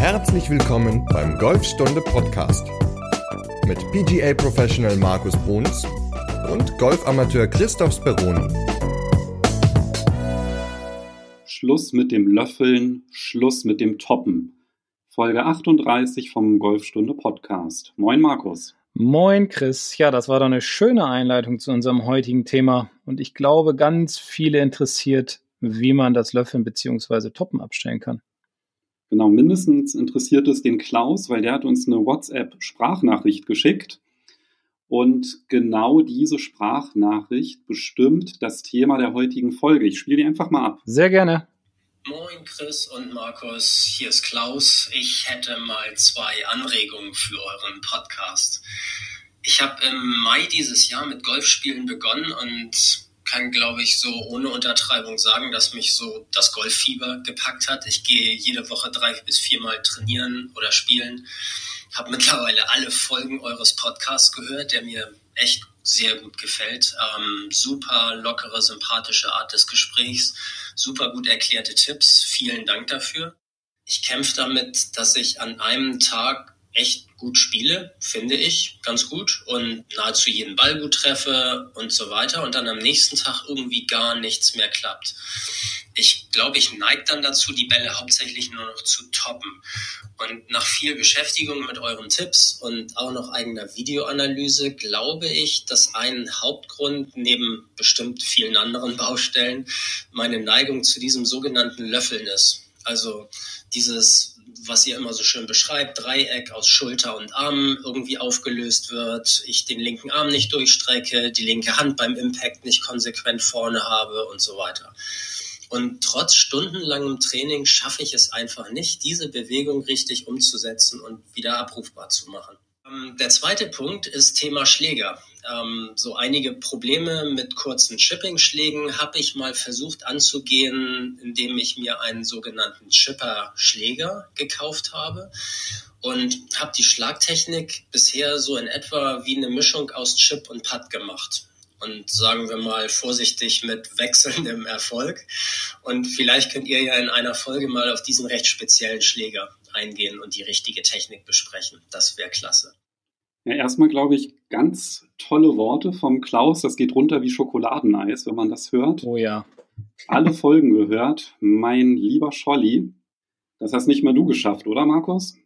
Herzlich willkommen beim Golfstunde Podcast mit PGA Professional Markus Bruns und Golfamateur Christoph Speroni. Schluss mit dem Löffeln, Schluss mit dem Toppen. Folge 38 vom Golfstunde Podcast. Moin Markus. Moin Chris. Ja, das war doch eine schöne Einleitung zu unserem heutigen Thema und ich glaube, ganz viele interessiert, wie man das Löffeln bzw. Toppen abstellen kann. Genau, mindestens interessiert es den Klaus, weil der hat uns eine WhatsApp-Sprachnachricht geschickt. Und genau diese Sprachnachricht bestimmt das Thema der heutigen Folge. Ich spiele die einfach mal ab. Sehr gerne. Moin Chris und Markus, hier ist Klaus. Ich hätte mal zwei Anregungen für euren Podcast. Ich habe im Mai dieses Jahr mit Golfspielen begonnen und kann, glaube ich, so ohne Untertreibung sagen, dass mich so das Golffieber gepackt hat. Ich gehe jede Woche drei bis viermal trainieren oder spielen. Habe mittlerweile alle Folgen eures Podcasts gehört, der mir echt sehr gut gefällt. Ähm, super lockere, sympathische Art des Gesprächs, super gut erklärte Tipps. Vielen Dank dafür. Ich kämpfe damit, dass ich an einem Tag echt gut spiele, finde ich, ganz gut und nahezu jeden Ball gut treffe und so weiter und dann am nächsten Tag irgendwie gar nichts mehr klappt. Ich glaube, ich neige dann dazu, die Bälle hauptsächlich nur noch zu toppen. Und nach viel Beschäftigung mit euren Tipps und auch noch eigener Videoanalyse glaube ich, dass ein Hauptgrund neben bestimmt vielen anderen Baustellen meine Neigung zu diesem sogenannten Löffeln ist. Also dieses was ihr immer so schön beschreibt, Dreieck aus Schulter und Arm irgendwie aufgelöst wird, ich den linken Arm nicht durchstrecke, die linke Hand beim Impact nicht konsequent vorne habe und so weiter. Und trotz stundenlangem Training schaffe ich es einfach nicht, diese Bewegung richtig umzusetzen und wieder abrufbar zu machen. Ähm, der zweite Punkt ist Thema Schläger. Ähm, so einige Probleme mit kurzen Chipping-Schlägen habe ich mal versucht anzugehen, indem ich mir einen sogenannten Chipper-Schläger gekauft habe und habe die Schlagtechnik bisher so in etwa wie eine Mischung aus Chip und Putt gemacht. Und sagen wir mal vorsichtig mit wechselndem Erfolg. Und vielleicht könnt ihr ja in einer Folge mal auf diesen recht speziellen Schläger eingehen und die richtige Technik besprechen. Das wäre klasse. Ja, erstmal glaube ich, ganz tolle Worte vom Klaus. Das geht runter wie Schokoladeneis, wenn man das hört. Oh ja. Alle Folgen gehört. Mein lieber Scholli. Das hast nicht mal du geschafft, oder Markus?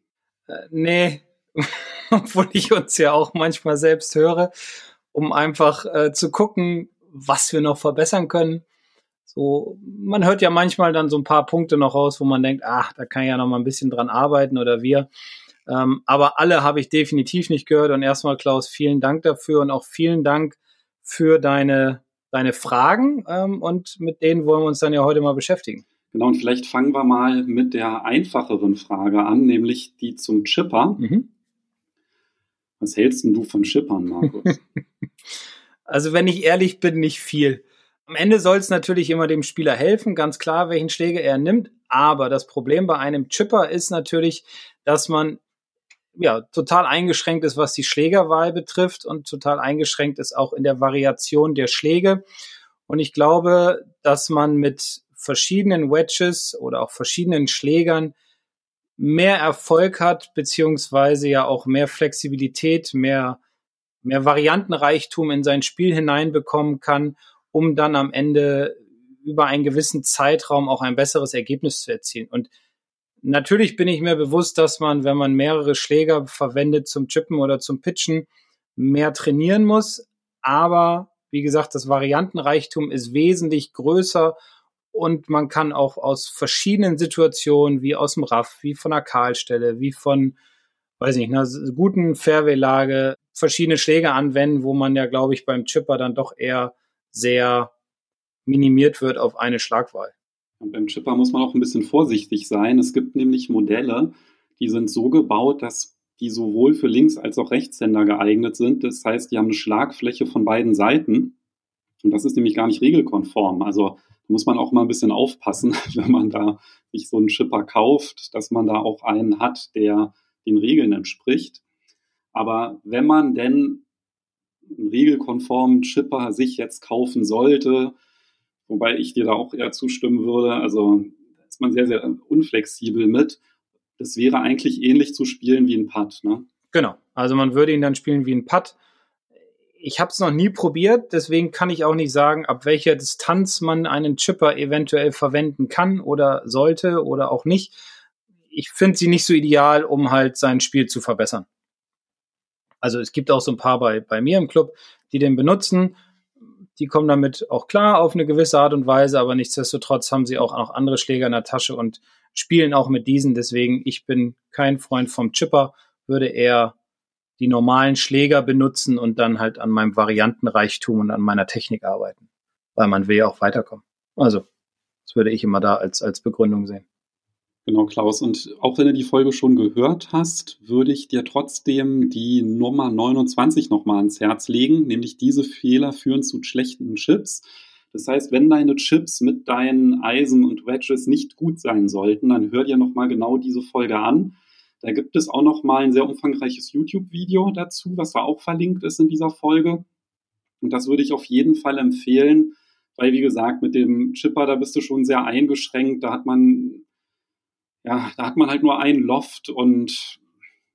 Äh, nee, obwohl ich uns ja auch manchmal selbst höre, um einfach äh, zu gucken, was wir noch verbessern können. So, man hört ja manchmal dann so ein paar Punkte noch raus, wo man denkt, ach, da kann ich ja noch mal ein bisschen dran arbeiten oder wir. Ähm, aber alle habe ich definitiv nicht gehört. Und erstmal, Klaus, vielen Dank dafür und auch vielen Dank für deine, deine Fragen. Ähm, und mit denen wollen wir uns dann ja heute mal beschäftigen. Genau, und vielleicht fangen wir mal mit der einfacheren Frage an, nämlich die zum Chipper. Mhm. Was hältst denn du von Chippern, Markus? also, wenn ich ehrlich bin, nicht viel. Am Ende soll es natürlich immer dem Spieler helfen, ganz klar, welchen Schläger er nimmt. Aber das Problem bei einem Chipper ist natürlich, dass man ja, total eingeschränkt ist, was die Schlägerwahl betrifft und total eingeschränkt ist auch in der Variation der Schläge. Und ich glaube, dass man mit verschiedenen Wedges oder auch verschiedenen Schlägern mehr Erfolg hat, beziehungsweise ja auch mehr Flexibilität, mehr, mehr Variantenreichtum in sein Spiel hineinbekommen kann, um dann am Ende über einen gewissen Zeitraum auch ein besseres Ergebnis zu erzielen. Und Natürlich bin ich mir bewusst, dass man, wenn man mehrere Schläger verwendet zum Chippen oder zum Pitchen, mehr trainieren muss. Aber wie gesagt, das Variantenreichtum ist wesentlich größer und man kann auch aus verschiedenen Situationen, wie aus dem Raff, wie von der Kahlstelle, wie von, weiß nicht, einer guten Fairway-Lage, verschiedene Schläge anwenden, wo man ja, glaube ich, beim Chipper dann doch eher sehr minimiert wird auf eine Schlagwahl. Und beim Chipper muss man auch ein bisschen vorsichtig sein. Es gibt nämlich Modelle, die sind so gebaut, dass die sowohl für Links- als auch Rechtshänder geeignet sind. Das heißt, die haben eine Schlagfläche von beiden Seiten. Und das ist nämlich gar nicht regelkonform. Also muss man auch mal ein bisschen aufpassen, wenn man da sich so einen Chipper kauft, dass man da auch einen hat, der den Regeln entspricht. Aber wenn man denn einen regelkonformen Chipper sich jetzt kaufen sollte, Wobei ich dir da auch eher zustimmen würde. Also ist man sehr, sehr unflexibel mit. das wäre eigentlich ähnlich zu spielen wie ein Putt, ne? Genau. Also man würde ihn dann spielen wie ein Putt. Ich habe es noch nie probiert, deswegen kann ich auch nicht sagen, ab welcher Distanz man einen Chipper eventuell verwenden kann oder sollte oder auch nicht. Ich finde sie nicht so ideal, um halt sein Spiel zu verbessern. Also es gibt auch so ein paar bei, bei mir im Club, die den benutzen. Die kommen damit auch klar auf eine gewisse Art und Weise, aber nichtsdestotrotz haben sie auch noch andere Schläger in der Tasche und spielen auch mit diesen. Deswegen, ich bin kein Freund vom Chipper, würde eher die normalen Schläger benutzen und dann halt an meinem Variantenreichtum und an meiner Technik arbeiten. Weil man will ja auch weiterkommen. Also, das würde ich immer da als, als Begründung sehen. Genau, Klaus. Und auch wenn du die Folge schon gehört hast, würde ich dir trotzdem die Nummer 29 nochmal ans Herz legen, nämlich diese Fehler führen zu schlechten Chips. Das heißt, wenn deine Chips mit deinen Eisen und Wedges nicht gut sein sollten, dann hör dir nochmal genau diese Folge an. Da gibt es auch noch mal ein sehr umfangreiches YouTube-Video dazu, was da auch verlinkt ist in dieser Folge. Und das würde ich auf jeden Fall empfehlen, weil wie gesagt, mit dem Chipper, da bist du schon sehr eingeschränkt. Da hat man, ja, da hat man halt nur ein Loft und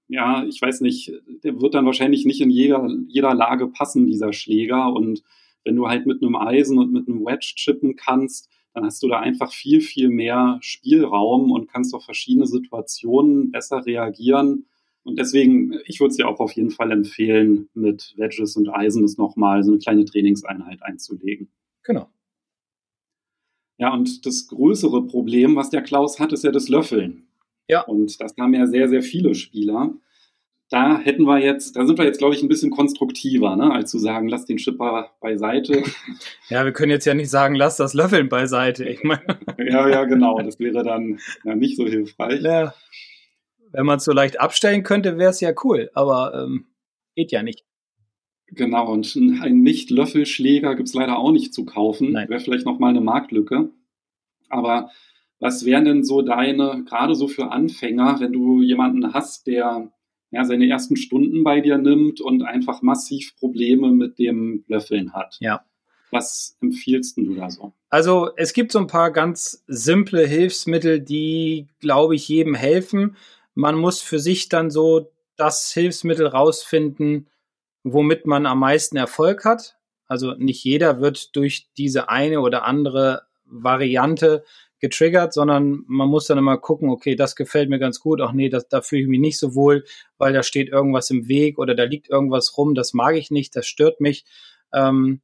ja, ich weiß nicht, der wird dann wahrscheinlich nicht in jeder, jeder Lage passen, dieser Schläger. Und wenn du halt mit einem Eisen und mit einem Wedge chippen kannst, dann hast du da einfach viel, viel mehr Spielraum und kannst auf verschiedene Situationen besser reagieren. Und deswegen, ich würde es dir auch auf jeden Fall empfehlen, mit Wedges und Eisen das nochmal so eine kleine Trainingseinheit einzulegen. Genau. Ja, und das größere Problem, was der Klaus hat, ist ja das Löffeln. Ja. Und das haben ja sehr, sehr viele Spieler da hätten wir jetzt, da sind wir jetzt, glaube ich, ein bisschen konstruktiver, ne, als zu sagen, lass den Chipper beiseite. Ja, wir können jetzt ja nicht sagen, lass das Löffeln beiseite. Ich meine. ja, ja, genau. Das wäre dann ja, nicht so hilfreich. Ja. Wenn man es so leicht abstellen könnte, wäre es ja cool, aber ähm, geht ja nicht. Genau, und ein Nicht-Löffelschläger gibt es leider auch nicht zu kaufen. Wäre vielleicht nochmal eine Marktlücke. Aber was wären denn so deine, gerade so für Anfänger, wenn du jemanden hast, der ja, seine ersten Stunden bei dir nimmt und einfach massiv Probleme mit dem Löffeln hat. Ja. Was empfiehlst du da so? Also es gibt so ein paar ganz simple Hilfsmittel, die, glaube ich, jedem helfen. Man muss für sich dann so das Hilfsmittel rausfinden, womit man am meisten Erfolg hat. Also nicht jeder wird durch diese eine oder andere Variante getriggert, sondern man muss dann immer gucken, okay, das gefällt mir ganz gut, ach nee, das, da fühle ich mich nicht so wohl, weil da steht irgendwas im Weg oder da liegt irgendwas rum, das mag ich nicht, das stört mich. Ähm,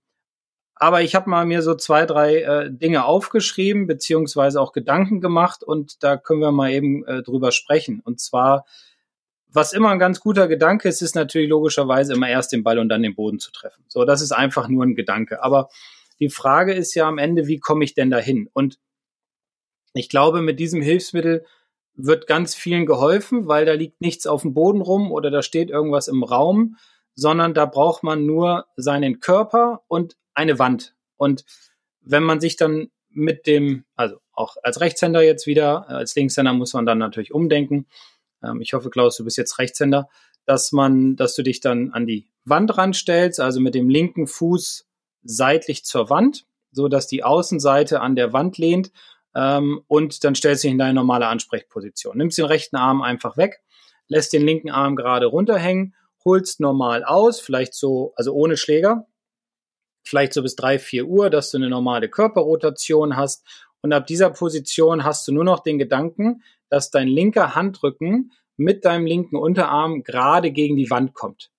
aber ich habe mal mir so zwei, drei äh, Dinge aufgeschrieben, beziehungsweise auch Gedanken gemacht und da können wir mal eben äh, drüber sprechen. Und zwar, was immer ein ganz guter Gedanke ist, ist natürlich logischerweise immer erst den Ball und dann den Boden zu treffen. So, das ist einfach nur ein Gedanke. Aber die Frage ist ja am Ende, wie komme ich denn dahin? Und ich glaube, mit diesem Hilfsmittel wird ganz vielen geholfen, weil da liegt nichts auf dem Boden rum oder da steht irgendwas im Raum, sondern da braucht man nur seinen Körper und eine Wand. Und wenn man sich dann mit dem, also auch als Rechtshänder jetzt wieder, als Linkshänder muss man dann natürlich umdenken. Ähm, ich hoffe, Klaus, du bist jetzt Rechtshänder, dass man, dass du dich dann an die Wand ranstellst, also mit dem linken Fuß seitlich zur Wand, so dass die Außenseite an der Wand lehnt ähm, und dann stellst du dich in deine normale Ansprechposition. Nimmst den rechten Arm einfach weg, lässt den linken Arm gerade runterhängen, holst normal aus, vielleicht so, also ohne Schläger, vielleicht so bis drei, vier Uhr, dass du eine normale Körperrotation hast. Und ab dieser Position hast du nur noch den Gedanken, dass dein linker Handrücken mit deinem linken Unterarm gerade gegen die Wand kommt.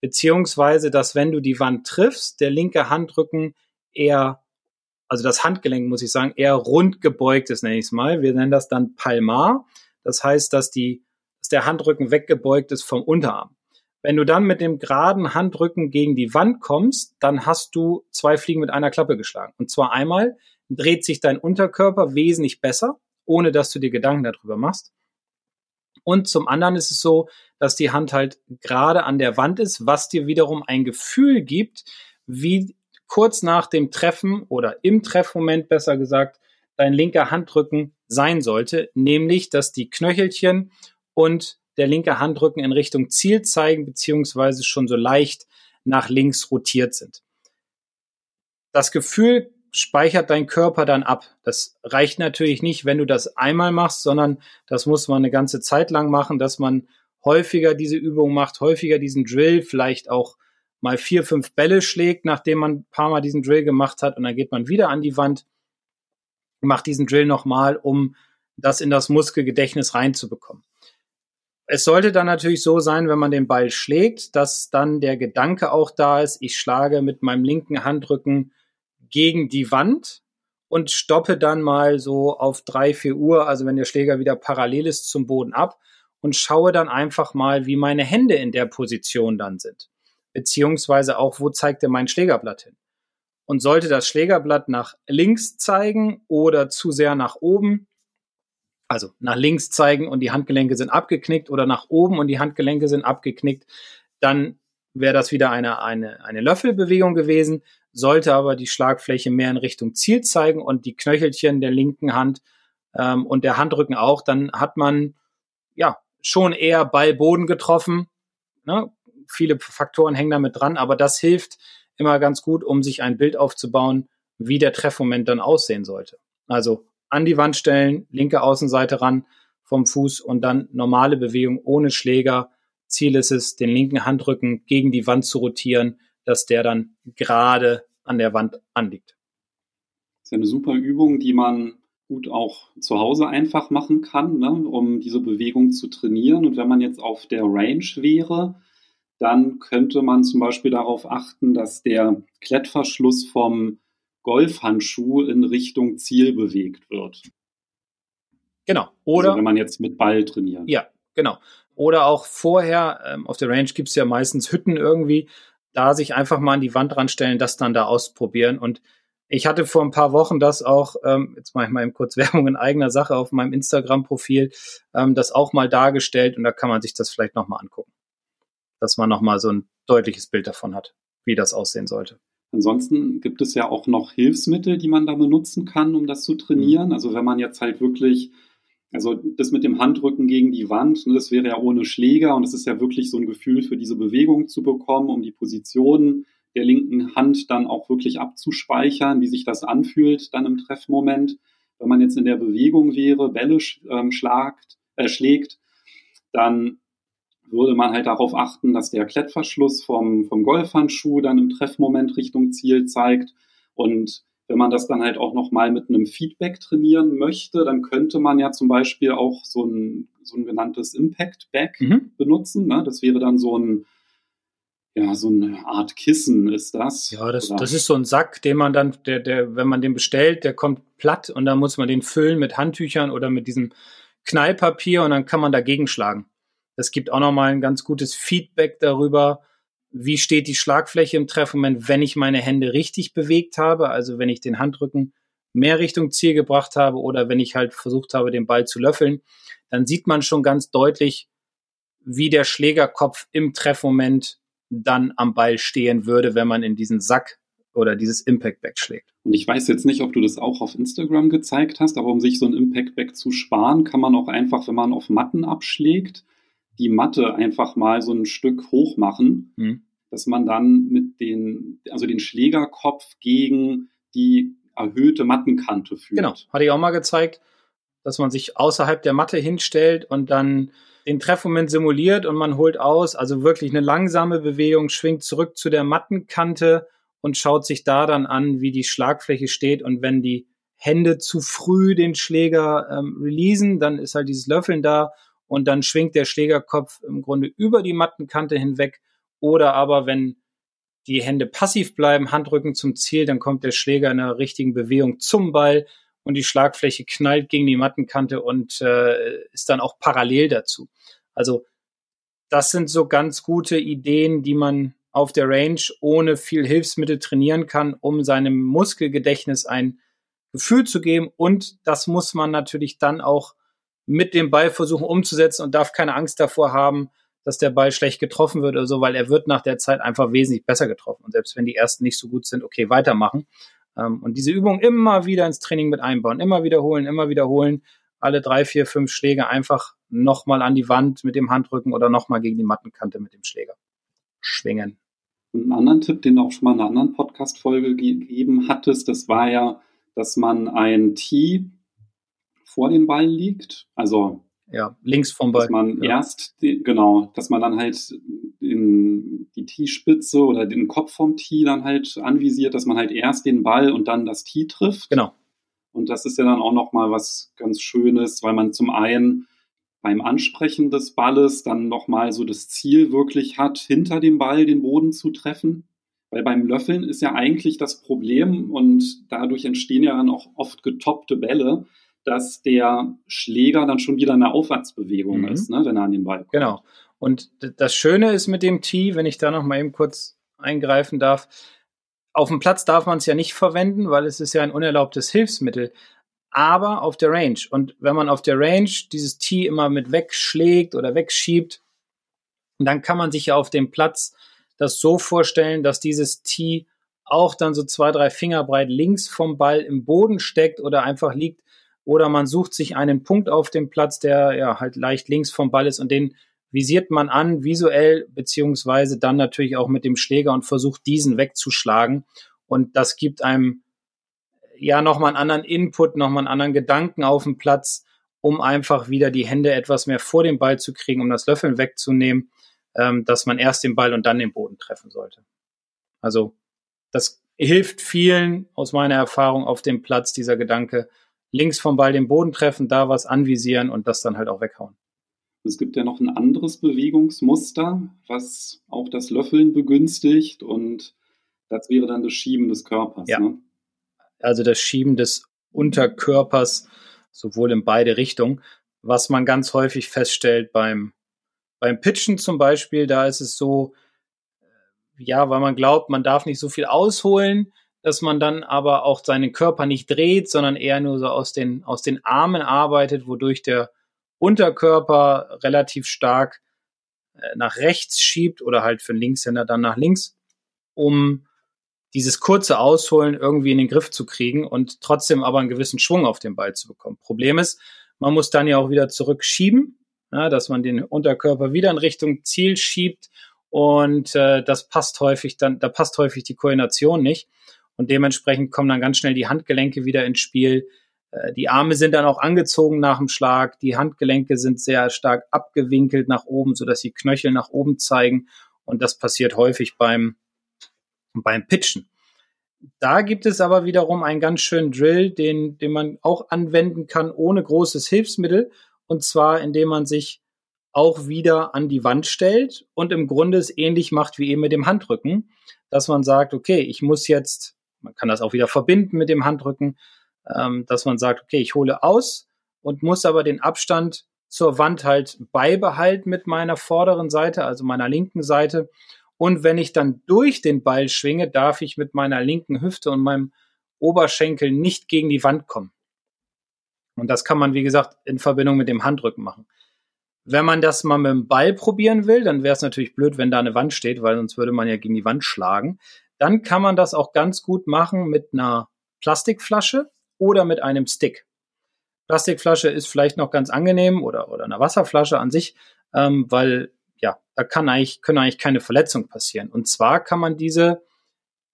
Beziehungsweise, dass wenn du die Wand triffst, der linke Handrücken eher also das Handgelenk, muss ich sagen, eher rund gebeugt ist, nenne ich es mal. Wir nennen das dann Palmar. Das heißt, dass, die, dass der Handrücken weggebeugt ist vom Unterarm. Wenn du dann mit dem geraden Handrücken gegen die Wand kommst, dann hast du zwei Fliegen mit einer Klappe geschlagen. Und zwar einmal dreht sich dein Unterkörper wesentlich besser, ohne dass du dir Gedanken darüber machst. Und zum anderen ist es so, dass die Hand halt gerade an der Wand ist, was dir wiederum ein Gefühl gibt, wie kurz nach dem Treffen oder im Treffmoment besser gesagt dein linker Handrücken sein sollte, nämlich dass die Knöchelchen und der linke Handrücken in Richtung Ziel zeigen, beziehungsweise schon so leicht nach links rotiert sind. Das Gefühl speichert dein Körper dann ab. Das reicht natürlich nicht, wenn du das einmal machst, sondern das muss man eine ganze Zeit lang machen, dass man häufiger diese Übung macht, häufiger diesen Drill, vielleicht auch mal vier, fünf Bälle schlägt, nachdem man ein paar Mal diesen Drill gemacht hat und dann geht man wieder an die Wand, macht diesen Drill nochmal, um das in das Muskelgedächtnis reinzubekommen. Es sollte dann natürlich so sein, wenn man den Ball schlägt, dass dann der Gedanke auch da ist, ich schlage mit meinem linken Handrücken gegen die Wand und stoppe dann mal so auf drei, vier Uhr, also wenn der Schläger wieder parallel ist zum Boden ab und schaue dann einfach mal, wie meine Hände in der Position dann sind. Beziehungsweise auch, wo zeigt denn mein Schlägerblatt hin? Und sollte das Schlägerblatt nach links zeigen oder zu sehr nach oben, also nach links zeigen und die Handgelenke sind abgeknickt oder nach oben und die Handgelenke sind abgeknickt, dann wäre das wieder eine, eine, eine Löffelbewegung gewesen, sollte aber die Schlagfläche mehr in Richtung Ziel zeigen und die Knöchelchen der linken Hand ähm, und der Handrücken auch, dann hat man ja schon eher Ball-Boden getroffen. Ne? Viele Faktoren hängen damit dran, aber das hilft immer ganz gut, um sich ein Bild aufzubauen, wie der Treffmoment dann aussehen sollte. Also an die Wand stellen, linke Außenseite ran vom Fuß und dann normale Bewegung ohne Schläger. Ziel ist es, den linken Handrücken gegen die Wand zu rotieren, dass der dann gerade an der Wand anliegt. Das ist ja eine super Übung, die man gut auch zu Hause einfach machen kann, ne, um diese Bewegung zu trainieren. Und wenn man jetzt auf der Range wäre, dann könnte man zum Beispiel darauf achten, dass der Klettverschluss vom Golfhandschuh in Richtung Ziel bewegt wird. Genau. Oder also wenn man jetzt mit Ball trainiert. Ja, genau. Oder auch vorher, ähm, auf der Range gibt es ja meistens Hütten irgendwie, da sich einfach mal an die Wand ranstellen, das dann da ausprobieren. Und ich hatte vor ein paar Wochen das auch, ähm, jetzt mache ich mal eben kurz Werbung in eigener Sache auf meinem Instagram-Profil, ähm, das auch mal dargestellt und da kann man sich das vielleicht nochmal angucken. Dass man nochmal so ein deutliches Bild davon hat, wie das aussehen sollte. Ansonsten gibt es ja auch noch Hilfsmittel, die man da benutzen kann, um das zu trainieren. Also wenn man jetzt halt wirklich, also das mit dem Handrücken gegen die Wand, ne, das wäre ja ohne Schläger und es ist ja wirklich so ein Gefühl für diese Bewegung zu bekommen, um die Position der linken Hand dann auch wirklich abzuspeichern, wie sich das anfühlt dann im Treffmoment. Wenn man jetzt in der Bewegung wäre, Bälle ähm, schlagt, äh, schlägt, dann würde man halt darauf achten, dass der Klettverschluss vom, vom Golfhandschuh dann im Treffmoment Richtung Ziel zeigt. Und wenn man das dann halt auch nochmal mit einem Feedback trainieren möchte, dann könnte man ja zum Beispiel auch so ein, so ein genanntes Impact Back mhm. benutzen. Ne? Das wäre dann so ein, ja, so eine Art Kissen ist das. Ja, das, das ist so ein Sack, den man dann, der, der, wenn man den bestellt, der kommt platt und dann muss man den füllen mit Handtüchern oder mit diesem Knallpapier und dann kann man dagegen schlagen. Es gibt auch nochmal ein ganz gutes Feedback darüber, wie steht die Schlagfläche im Treffmoment, wenn ich meine Hände richtig bewegt habe, also wenn ich den Handrücken mehr Richtung Ziel gebracht habe oder wenn ich halt versucht habe, den Ball zu löffeln, dann sieht man schon ganz deutlich, wie der Schlägerkopf im Treffmoment dann am Ball stehen würde, wenn man in diesen Sack oder dieses Impact Back schlägt. Und ich weiß jetzt nicht, ob du das auch auf Instagram gezeigt hast, aber um sich so ein Impact Back zu sparen, kann man auch einfach, wenn man auf Matten abschlägt, die Matte einfach mal so ein Stück hoch machen, mhm. dass man dann mit den, also den Schlägerkopf gegen die erhöhte Mattenkante führt. Genau, hatte ich auch mal gezeigt, dass man sich außerhalb der Matte hinstellt und dann den Treffmoment simuliert und man holt aus, also wirklich eine langsame Bewegung, schwingt zurück zu der Mattenkante und schaut sich da dann an, wie die Schlagfläche steht und wenn die Hände zu früh den Schläger ähm, releasen, dann ist halt dieses Löffeln da und dann schwingt der Schlägerkopf im Grunde über die Mattenkante hinweg. Oder aber wenn die Hände passiv bleiben, Handrücken zum Ziel, dann kommt der Schläger in einer richtigen Bewegung zum Ball und die Schlagfläche knallt gegen die Mattenkante und äh, ist dann auch parallel dazu. Also das sind so ganz gute Ideen, die man auf der Range ohne viel Hilfsmittel trainieren kann, um seinem Muskelgedächtnis ein Gefühl zu geben. Und das muss man natürlich dann auch mit dem Ball versuchen umzusetzen und darf keine Angst davor haben, dass der Ball schlecht getroffen wird oder so, weil er wird nach der Zeit einfach wesentlich besser getroffen. Und selbst wenn die ersten nicht so gut sind, okay, weitermachen. Ähm, und diese Übung immer wieder ins Training mit einbauen, immer wiederholen, immer wiederholen, alle drei, vier, fünf Schläge einfach nochmal an die Wand mit dem Handrücken oder nochmal gegen die Mattenkante mit dem Schläger schwingen. einen anderen Tipp, den du auch schon mal in einer anderen Podcast-Folge gegeben hattest, das war ja, dass man ein Tee vor dem Ball liegt. Also ja, links vom Ball. Dass man ja. erst, genau, dass man dann halt in die Tee-Spitze oder den Kopf vom Tee dann halt anvisiert, dass man halt erst den Ball und dann das Tee trifft. Genau. Und das ist ja dann auch nochmal was ganz Schönes, weil man zum einen beim Ansprechen des Balles dann nochmal so das Ziel wirklich hat, hinter dem Ball den Boden zu treffen. Weil beim Löffeln ist ja eigentlich das Problem und dadurch entstehen ja dann auch oft getoppte Bälle, dass der Schläger dann schon wieder eine Aufwärtsbewegung mhm. ist, ne, wenn er an den Ball kommt. Genau. Und das Schöne ist mit dem Tee, wenn ich da noch mal eben kurz eingreifen darf, auf dem Platz darf man es ja nicht verwenden, weil es ist ja ein unerlaubtes Hilfsmittel aber auf der Range. Und wenn man auf der Range dieses Tee immer mit wegschlägt oder wegschiebt, dann kann man sich ja auf dem Platz das so vorstellen, dass dieses Tee auch dann so zwei, drei Finger breit links vom Ball im Boden steckt oder einfach liegt. Oder man sucht sich einen Punkt auf dem Platz, der ja halt leicht links vom Ball ist und den visiert man an, visuell, beziehungsweise dann natürlich auch mit dem Schläger und versucht diesen wegzuschlagen. Und das gibt einem ja nochmal einen anderen Input, nochmal einen anderen Gedanken auf dem Platz, um einfach wieder die Hände etwas mehr vor dem Ball zu kriegen, um das Löffeln wegzunehmen, ähm, dass man erst den Ball und dann den Boden treffen sollte. Also das hilft vielen aus meiner Erfahrung auf dem Platz, dieser Gedanke, links vom Ball den Boden treffen, da was anvisieren und das dann halt auch weghauen. Es gibt ja noch ein anderes Bewegungsmuster, was auch das Löffeln begünstigt und das wäre dann das Schieben des Körpers. Ja. Ne? also das Schieben des Unterkörpers, sowohl in beide Richtungen, was man ganz häufig feststellt beim, beim Pitchen zum Beispiel, da ist es so, ja, weil man glaubt, man darf nicht so viel ausholen, dass man dann aber auch seinen Körper nicht dreht, sondern eher nur so aus den, aus den Armen arbeitet, wodurch der Unterkörper relativ stark äh, nach rechts schiebt oder halt für den Linkshänder dann nach links, um dieses kurze Ausholen irgendwie in den Griff zu kriegen und trotzdem aber einen gewissen Schwung auf den Ball zu bekommen. Problem ist, man muss dann ja auch wieder zurückschieben, ja, dass man den Unterkörper wieder in Richtung Ziel schiebt und äh, das passt häufig dann, da passt häufig die Koordination nicht und dementsprechend kommen dann ganz schnell die Handgelenke wieder ins Spiel. Äh, die Arme sind dann auch angezogen nach dem Schlag, die Handgelenke sind sehr stark abgewinkelt nach oben, so dass die Knöchel nach oben zeigen und das passiert häufig beim beim Pitchen. Da gibt es aber wiederum einen ganz schönen Drill, den, den man auch anwenden kann ohne großes Hilfsmittel. Und zwar, indem man sich auch wieder an die Wand stellt und im Grunde es ähnlich macht wie eben mit dem Handrücken, dass man sagt, okay, ich muss jetzt, man kann das auch wieder verbinden mit dem Handrücken, ähm, dass man sagt, okay, ich hole aus und muss aber den Abstand zur Wand halt beibehalten mit meiner vorderen Seite, also meiner linken Seite und wenn ich dann durch den Ball schwinge, darf ich mit meiner linken Hüfte und meinem Oberschenkel nicht gegen die Wand kommen. Und das kann man, wie gesagt, in Verbindung mit dem Handrücken machen. Wenn man das mal mit dem Ball probieren will, dann wäre es natürlich blöd, wenn da eine Wand steht, weil sonst würde man ja gegen die Wand schlagen. Dann kann man das auch ganz gut machen mit einer Plastikflasche oder mit einem Stick. Plastikflasche ist vielleicht noch ganz angenehm oder, oder eine Wasserflasche an sich, ähm, weil ja, da kann eigentlich, können eigentlich keine Verletzungen passieren. Und zwar kann man diese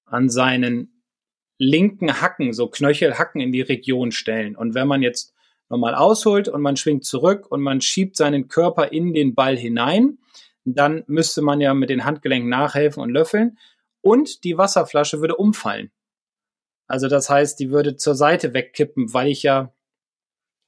an seinen linken Hacken, so Knöchelhacken in die Region stellen. Und wenn man jetzt nochmal ausholt und man schwingt zurück und man schiebt seinen Körper in den Ball hinein, dann müsste man ja mit den Handgelenken nachhelfen und löffeln. Und die Wasserflasche würde umfallen. Also das heißt, die würde zur Seite wegkippen, weil ich ja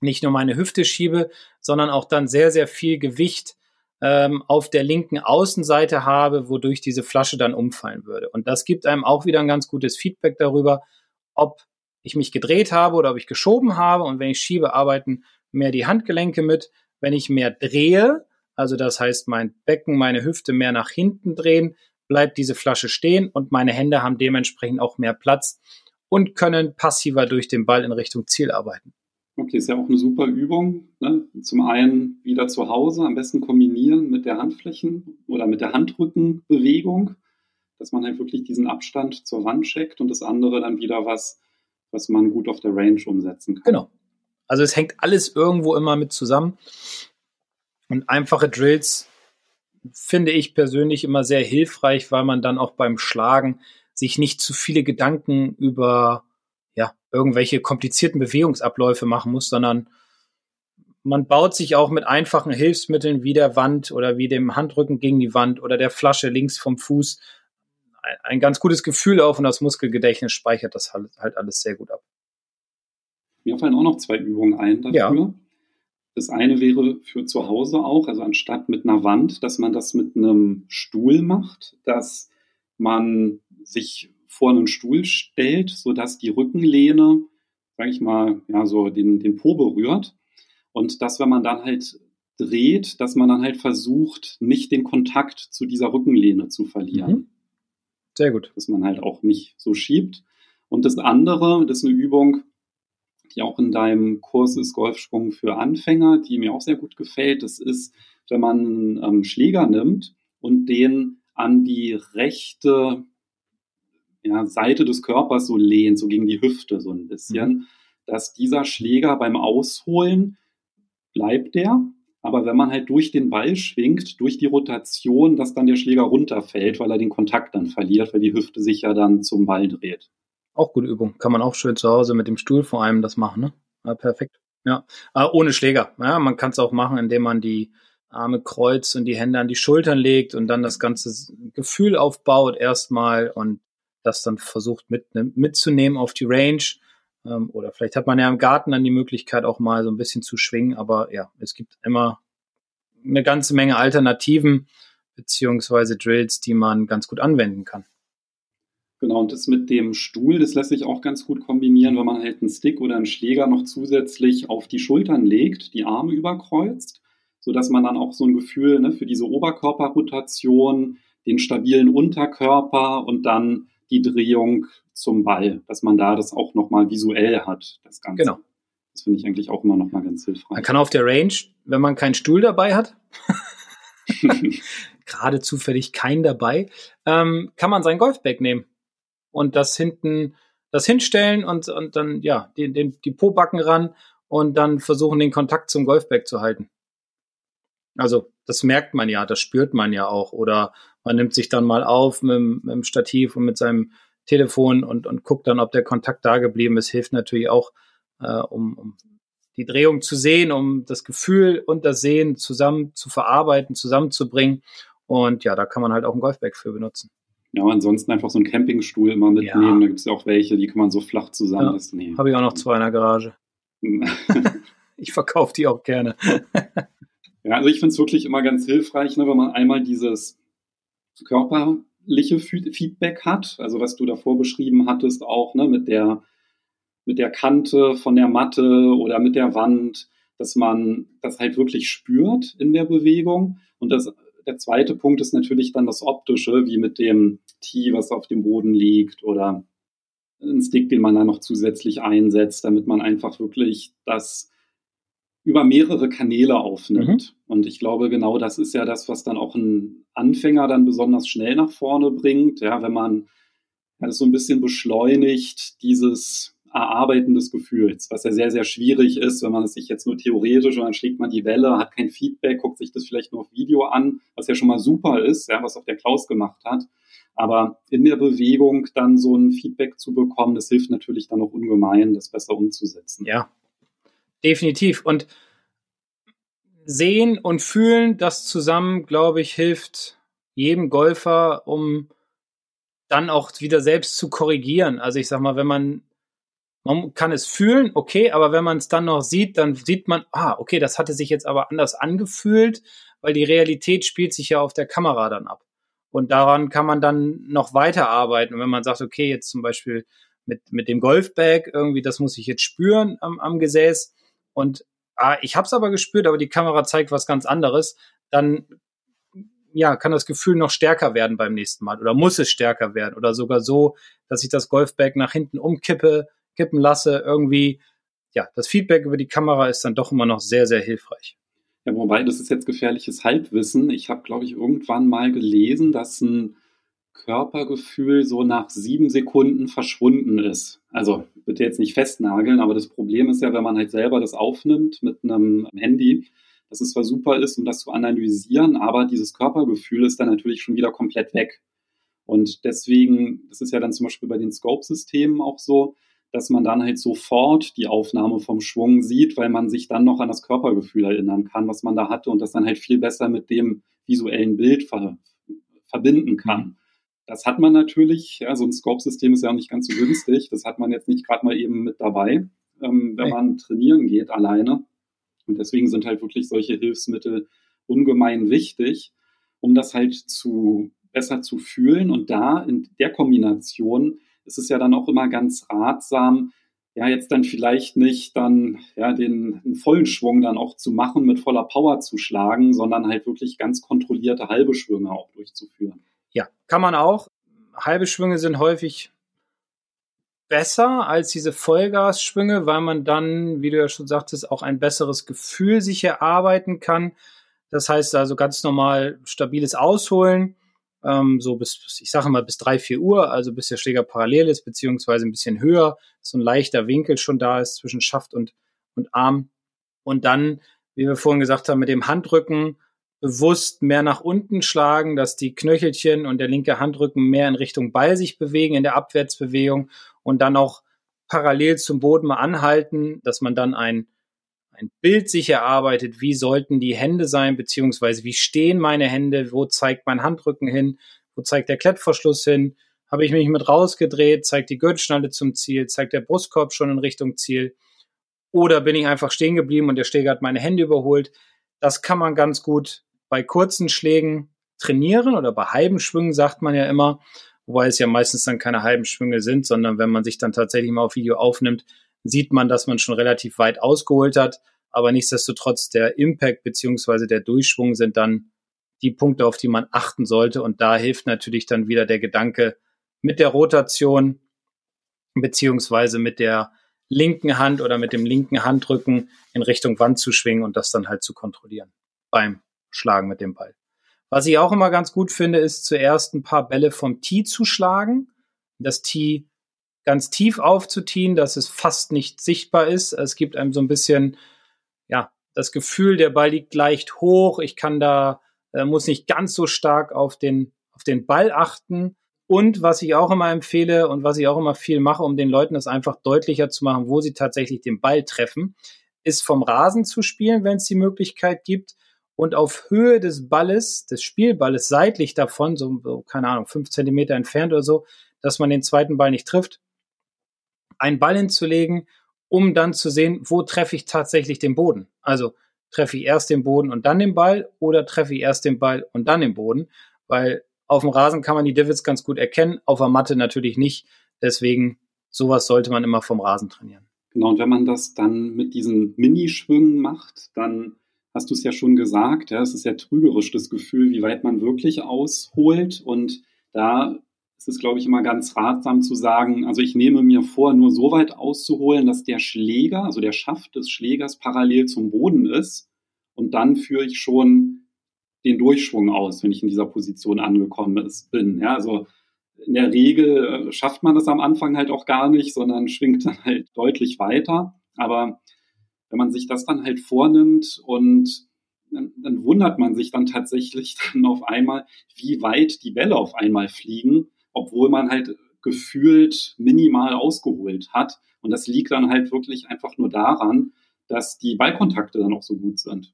nicht nur meine Hüfte schiebe, sondern auch dann sehr, sehr viel Gewicht ähm, auf der linken Außenseite habe, wodurch diese Flasche dann umfallen würde. Und das gibt einem auch wieder ein ganz gutes Feedback darüber, ob ich mich gedreht habe oder ob ich geschoben habe. Und wenn ich schiebe, arbeiten mehr die Handgelenke mit. Wenn ich mehr drehe, also das heißt mein Becken, meine Hüfte mehr nach hinten drehen, bleibt diese Flasche stehen und meine Hände haben dementsprechend auch mehr Platz und können passiver durch den Ball in Richtung Ziel arbeiten. Okay, ist ja auch eine super Übung. Ne? Zum einen wieder zu Hause, am besten kombinieren mit der Handflächen- oder mit der Handrückenbewegung, dass man halt wirklich diesen Abstand zur Wand checkt und das andere dann wieder was, was man gut auf der Range umsetzen kann. Genau. Also es hängt alles irgendwo immer mit zusammen. Und einfache Drills finde ich persönlich immer sehr hilfreich, weil man dann auch beim Schlagen sich nicht zu viele Gedanken über ja, irgendwelche komplizierten Bewegungsabläufe machen muss, sondern man baut sich auch mit einfachen Hilfsmitteln wie der Wand oder wie dem Handrücken gegen die Wand oder der Flasche links vom Fuß ein, ganz gutes Gefühl auf und das Muskelgedächtnis speichert das halt, halt alles sehr gut ab. Mir fallen auch noch zwei Übungen ein dafür. Ja. Das eine wäre für zu Hause auch, also anstatt mit einer Wand, dass man das mit einem Stuhl macht, dass man sich vor einen Stuhl stellt, sodass die Rückenlehne, sage ich mal, ja, so den, den Po berührt. Und dass, wenn man dann halt dreht, dass man dann halt versucht, nicht den Kontakt zu dieser Rückenlehne zu verlieren. Mhm. Sehr gut. Dass man halt auch nicht so schiebt. Und das andere, das ist eine Übung, die auch in deinem Kurs ist Golfsprung für Anfänger, die mir auch sehr gut gefällt. Das ist, wenn man einen ähm, Schläger nimmt und den an die rechte ja, Seite des Körpers so lehnt, so gegen die Hüfte so ein bisschen, mhm. dass dieser Schläger beim Ausholen bleibt der, aber wenn man halt durch den Ball schwingt, durch die Rotation, dass dann der Schläger runterfällt, weil er den Kontakt dann verliert, weil die Hüfte sich ja dann zum Ball dreht. Auch gute Übung. Kann man auch schön zu Hause mit dem Stuhl vor allem das machen, ne? Ja, perfekt. Ja. Aber ohne Schläger. Ja, man kann es auch machen, indem man die Arme kreuzt und die Hände an die Schultern legt und dann das ganze Gefühl aufbaut erstmal und das dann versucht mit, ne, mitzunehmen auf die Range. Ähm, oder vielleicht hat man ja im Garten dann die Möglichkeit auch mal so ein bisschen zu schwingen. Aber ja, es gibt immer eine ganze Menge Alternativen beziehungsweise Drills, die man ganz gut anwenden kann. Genau, und das mit dem Stuhl, das lässt sich auch ganz gut kombinieren, wenn man halt einen Stick oder einen Schläger noch zusätzlich auf die Schultern legt, die Arme überkreuzt, sodass man dann auch so ein Gefühl ne, für diese Oberkörperrotation, den stabilen Unterkörper und dann die Drehung zum Ball, dass man da das auch nochmal visuell hat, das Ganze. Genau. Das finde ich eigentlich auch immer nochmal ganz hilfreich. Man kann auf der Range, wenn man keinen Stuhl dabei hat, gerade zufällig keinen dabei, ähm, kann man sein Golfbag nehmen und das hinten, das hinstellen und, und dann, ja, den, den, die Pobacken ran und dann versuchen, den Kontakt zum Golfbag zu halten. Also, das merkt man ja, das spürt man ja auch. Oder man nimmt sich dann mal auf mit, mit dem Stativ und mit seinem Telefon und, und guckt dann, ob der Kontakt da geblieben ist. Hilft natürlich auch, äh, um, um die Drehung zu sehen, um das Gefühl und das Sehen zusammen zu verarbeiten, zusammenzubringen. Und ja, da kann man halt auch ein Golfbag für benutzen. Ja, ansonsten einfach so einen Campingstuhl immer mitnehmen. Ja. Da gibt es ja auch welche, die kann man so flach zusammen. Ja, Habe ich auch noch zwei in der Garage. ich verkaufe die auch gerne. ja, also ich finde es wirklich immer ganz hilfreich, ne, wenn man einmal dieses körperliche Feedback hat, also was du davor beschrieben hattest, auch ne, mit der mit der Kante von der Matte oder mit der Wand, dass man das halt wirklich spürt in der Bewegung und das der zweite Punkt ist natürlich dann das Optische, wie mit dem Tee, was auf dem Boden liegt oder ein Stick, den man da noch zusätzlich einsetzt, damit man einfach wirklich das über mehrere Kanäle aufnimmt. Mhm. Und ich glaube, genau das ist ja das, was dann auch ein Anfänger dann besonders schnell nach vorne bringt. Ja, wenn man ja, das so ein bisschen beschleunigt, dieses Erarbeiten des Gefühls, was ja sehr, sehr schwierig ist, wenn man es sich jetzt nur theoretisch und dann schlägt man die Welle, hat kein Feedback, guckt sich das vielleicht nur auf Video an, was ja schon mal super ist, ja, was auch der Klaus gemacht hat. Aber in der Bewegung dann so ein Feedback zu bekommen, das hilft natürlich dann auch ungemein, das besser umzusetzen. Ja, definitiv. Und sehen und fühlen, das zusammen, glaube ich, hilft jedem Golfer, um dann auch wieder selbst zu korrigieren. Also ich sag mal, wenn man man kann es fühlen, okay, aber wenn man es dann noch sieht, dann sieht man, ah, okay, das hatte sich jetzt aber anders angefühlt, weil die Realität spielt sich ja auf der Kamera dann ab. Und daran kann man dann noch weiterarbeiten. Und wenn man sagt, okay, jetzt zum Beispiel mit, mit dem Golfbag, irgendwie, das muss ich jetzt spüren am, am Gesäß. Und ah, ich habe es aber gespürt, aber die Kamera zeigt was ganz anderes, dann ja, kann das Gefühl noch stärker werden beim nächsten Mal oder muss es stärker werden oder sogar so, dass ich das Golfbag nach hinten umkippe, kippen lasse, irgendwie, ja, das Feedback über die Kamera ist dann doch immer noch sehr, sehr hilfreich. Ja, wobei, das ist jetzt gefährliches Halbwissen. Ich habe, glaube ich, irgendwann mal gelesen, dass ein Körpergefühl so nach sieben Sekunden verschwunden ist. Also bitte jetzt nicht festnageln, aber das Problem ist ja, wenn man halt selber das aufnimmt mit einem Handy, dass es zwar super ist, um das zu analysieren, aber dieses Körpergefühl ist dann natürlich schon wieder komplett weg. Und deswegen, das ist ja dann zum Beispiel bei den Scope-Systemen auch so, dass man dann halt sofort die Aufnahme vom Schwung sieht, weil man sich dann noch an das Körpergefühl erinnern kann, was man da hatte und das dann halt viel besser mit dem visuellen Bild ver verbinden kann. Das hat man natürlich, ja, so ein Scope-System ist ja auch nicht ganz so günstig. Das hat man jetzt nicht gerade mal eben mit dabei, ähm, wenn man trainieren geht alleine. Und deswegen sind halt wirklich solche Hilfsmittel ungemein wichtig, um das halt zu besser zu fühlen. Und da in der Kombination ist es ja dann auch immer ganz ratsam, ja, jetzt dann vielleicht nicht dann ja den einen vollen Schwung dann auch zu machen, mit voller Power zu schlagen, sondern halt wirklich ganz kontrollierte halbe Schwünge auch durchzuführen. Ja, kann man auch. Halbe Schwünge sind häufig besser als diese Vollgasschwünge, weil man dann, wie du ja schon sagtest, auch ein besseres Gefühl sich erarbeiten kann. Das heißt also ganz normal stabiles Ausholen, ähm, so bis, ich sage mal, bis drei, vier Uhr, also bis der Schläger parallel ist, beziehungsweise ein bisschen höher, so ein leichter Winkel schon da ist zwischen Schaft und, und Arm. Und dann, wie wir vorhin gesagt haben, mit dem Handrücken bewusst mehr nach unten schlagen, dass die Knöchelchen und der linke Handrücken mehr in Richtung Ball sich bewegen in der Abwärtsbewegung und dann auch parallel zum Boden mal anhalten, dass man dann ein, ein Bild sich erarbeitet, wie sollten die Hände sein, beziehungsweise wie stehen meine Hände, wo zeigt mein Handrücken hin, wo zeigt der Klettverschluss hin, habe ich mich mit rausgedreht, zeigt die Gürtelschnalle zum Ziel, zeigt der Brustkorb schon in Richtung Ziel oder bin ich einfach stehen geblieben und der Schläger hat meine Hände überholt. Das kann man ganz gut bei kurzen Schlägen trainieren oder bei halben Schwüngen sagt man ja immer, wobei es ja meistens dann keine halben Schwünge sind, sondern wenn man sich dann tatsächlich mal auf Video aufnimmt, sieht man, dass man schon relativ weit ausgeholt hat. Aber nichtsdestotrotz der Impact beziehungsweise der Durchschwung sind dann die Punkte, auf die man achten sollte. Und da hilft natürlich dann wieder der Gedanke mit der Rotation beziehungsweise mit der linken Hand oder mit dem linken Handrücken in Richtung Wand zu schwingen und das dann halt zu kontrollieren beim schlagen mit dem Ball. Was ich auch immer ganz gut finde, ist zuerst ein paar Bälle vom Tee zu schlagen, das Tee ganz tief aufzutiehen, dass es fast nicht sichtbar ist. Es gibt einem so ein bisschen, ja, das Gefühl, der Ball liegt leicht hoch. Ich kann da, äh, muss nicht ganz so stark auf den, auf den Ball achten. Und was ich auch immer empfehle und was ich auch immer viel mache, um den Leuten das einfach deutlicher zu machen, wo sie tatsächlich den Ball treffen, ist vom Rasen zu spielen, wenn es die Möglichkeit gibt und auf Höhe des Balles, des Spielballes, seitlich davon, so, keine Ahnung, fünf Zentimeter entfernt oder so, dass man den zweiten Ball nicht trifft, einen Ball hinzulegen, um dann zu sehen, wo treffe ich tatsächlich den Boden. Also treffe ich erst den Boden und dann den Ball oder treffe ich erst den Ball und dann den Boden, weil auf dem Rasen kann man die Divots ganz gut erkennen, auf der Matte natürlich nicht. Deswegen sowas sollte man immer vom Rasen trainieren. Genau, und wenn man das dann mit diesen Minischwüngen macht, dann hast du es ja schon gesagt, ja, es ist ja trügerisch das Gefühl, wie weit man wirklich ausholt. Und da ist es, glaube ich, immer ganz ratsam zu sagen, also ich nehme mir vor, nur so weit auszuholen, dass der Schläger, also der Schaft des Schlägers parallel zum Boden ist. Und dann führe ich schon den Durchschwung aus, wenn ich in dieser Position angekommen bin. Ja, also in der Regel schafft man das am Anfang halt auch gar nicht, sondern schwingt dann halt deutlich weiter. Aber wenn man sich das dann halt vornimmt und dann, dann wundert man sich dann tatsächlich dann auf einmal, wie weit die Bälle auf einmal fliegen, obwohl man halt gefühlt minimal ausgeholt hat. Und das liegt dann halt wirklich einfach nur daran, dass die Ballkontakte dann auch so gut sind.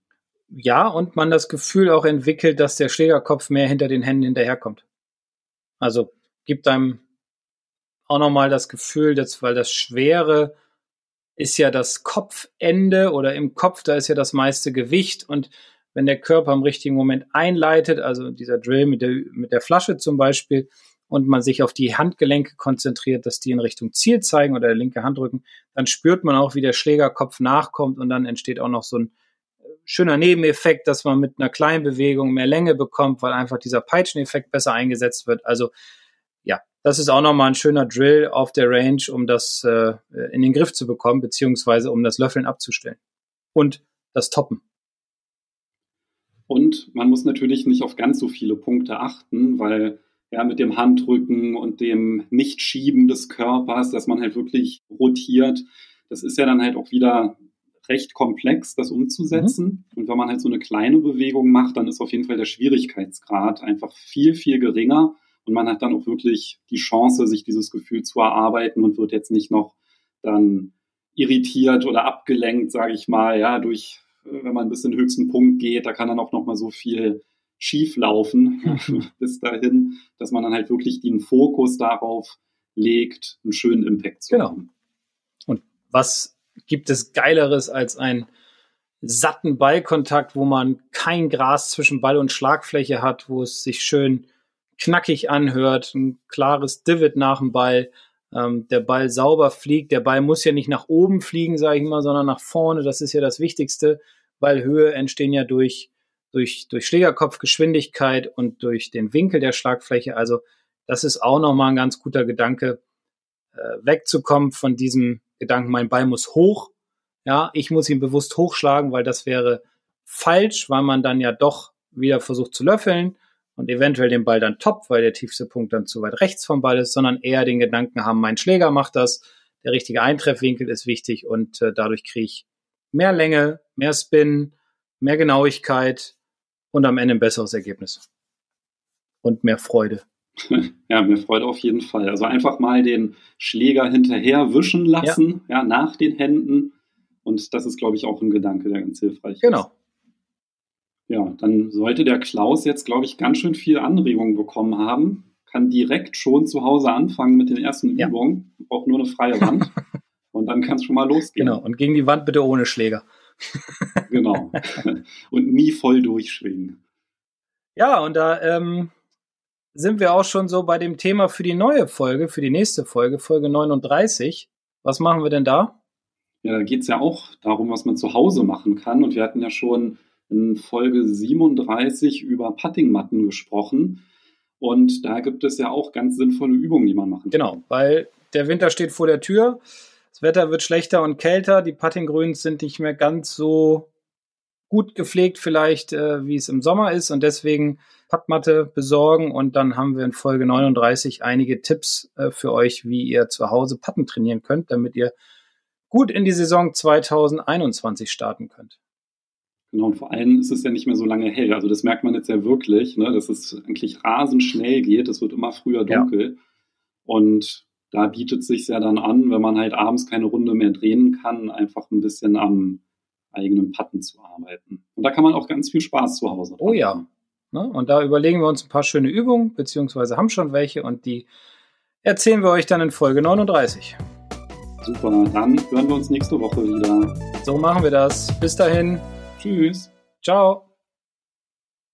Ja, und man das Gefühl auch entwickelt, dass der Schlägerkopf mehr hinter den Händen hinterherkommt. Also gibt einem auch nochmal das Gefühl, dass, weil das Schwere ist ja das Kopfende oder im Kopf, da ist ja das meiste Gewicht und wenn der Körper im richtigen Moment einleitet, also dieser Drill mit der, mit der Flasche zum Beispiel, und man sich auf die Handgelenke konzentriert, dass die in Richtung Ziel zeigen oder der linke Handrücken, dann spürt man auch, wie der Schlägerkopf nachkommt und dann entsteht auch noch so ein äh, schöner Nebeneffekt, dass man mit einer kleinen Bewegung mehr Länge bekommt, weil einfach dieser Peitscheneffekt besser eingesetzt wird. Also das ist auch nochmal ein schöner Drill auf der Range, um das äh, in den Griff zu bekommen, beziehungsweise um das Löffeln abzustellen. Und das Toppen. Und man muss natürlich nicht auf ganz so viele Punkte achten, weil ja mit dem Handrücken und dem Nichtschieben des Körpers, dass man halt wirklich rotiert, das ist ja dann halt auch wieder recht komplex, das umzusetzen. Mhm. Und wenn man halt so eine kleine Bewegung macht, dann ist auf jeden Fall der Schwierigkeitsgrad einfach viel, viel geringer. Und man hat dann auch wirklich die Chance, sich dieses Gefühl zu erarbeiten und wird jetzt nicht noch dann irritiert oder abgelenkt, sage ich mal, ja, durch, wenn man bis in den höchsten Punkt geht, da kann dann auch noch mal so viel schief laufen bis dahin, dass man dann halt wirklich den Fokus darauf legt, einen schönen Impact zu genau. haben. Und was gibt es Geileres als einen satten Ballkontakt, wo man kein Gras zwischen Ball und Schlagfläche hat, wo es sich schön knackig anhört, ein klares Divid nach dem Ball, ähm, der Ball sauber fliegt. Der Ball muss ja nicht nach oben fliegen, sage ich mal, sondern nach vorne. Das ist ja das Wichtigste, weil Höhe entstehen ja durch, durch, durch Schlägerkopfgeschwindigkeit und durch den Winkel der Schlagfläche. Also das ist auch nochmal ein ganz guter Gedanke, äh, wegzukommen von diesem Gedanken, mein Ball muss hoch. Ja, ich muss ihn bewusst hochschlagen, weil das wäre falsch, weil man dann ja doch wieder versucht zu löffeln und eventuell den Ball dann top, weil der tiefste Punkt dann zu weit rechts vom Ball ist, sondern eher den Gedanken haben, mein Schläger macht das, der richtige Eintreffwinkel ist wichtig und äh, dadurch kriege ich mehr Länge, mehr Spin, mehr Genauigkeit und am Ende ein besseres Ergebnis. Und mehr Freude. Ja, mehr Freude auf jeden Fall. Also einfach mal den Schläger hinterher wischen lassen, ja, ja nach den Händen. Und das ist, glaube ich, auch ein Gedanke, der ganz hilfreich genau. ist. Genau. Ja, dann sollte der Klaus jetzt, glaube ich, ganz schön viel Anregungen bekommen haben. Kann direkt schon zu Hause anfangen mit den ersten ja. Übungen. Braucht nur eine freie Wand. und dann kann es schon mal losgehen. Genau, und gegen die Wand bitte ohne Schläger. Genau. Und nie voll durchschwingen. Ja, und da ähm, sind wir auch schon so bei dem Thema für die neue Folge, für die nächste Folge, Folge 39. Was machen wir denn da? Ja, da geht es ja auch darum, was man zu Hause machen kann. Und wir hatten ja schon in Folge 37 über Puttingmatten gesprochen. Und da gibt es ja auch ganz sinnvolle Übungen, die man machen kann. Genau, weil der Winter steht vor der Tür. Das Wetter wird schlechter und kälter. Die Puttinggrüns sind nicht mehr ganz so gut gepflegt vielleicht, äh, wie es im Sommer ist. Und deswegen Puttmatte besorgen. Und dann haben wir in Folge 39 einige Tipps äh, für euch, wie ihr zu Hause Putten trainieren könnt, damit ihr gut in die Saison 2021 starten könnt. Genau, und vor allem ist es ja nicht mehr so lange hell. Also das merkt man jetzt ja wirklich, ne, dass es eigentlich rasend schnell geht. Es wird immer früher dunkel. Ja. Und da bietet es sich ja dann an, wenn man halt abends keine Runde mehr drehen kann, einfach ein bisschen am eigenen Patten zu arbeiten. Und da kann man auch ganz viel Spaß zu Hause haben. Oh ja. Ne? Und da überlegen wir uns ein paar schöne Übungen, beziehungsweise haben schon welche und die erzählen wir euch dann in Folge 39. Super, dann hören wir uns nächste Woche wieder. So machen wir das. Bis dahin. Tschüss. Ciao.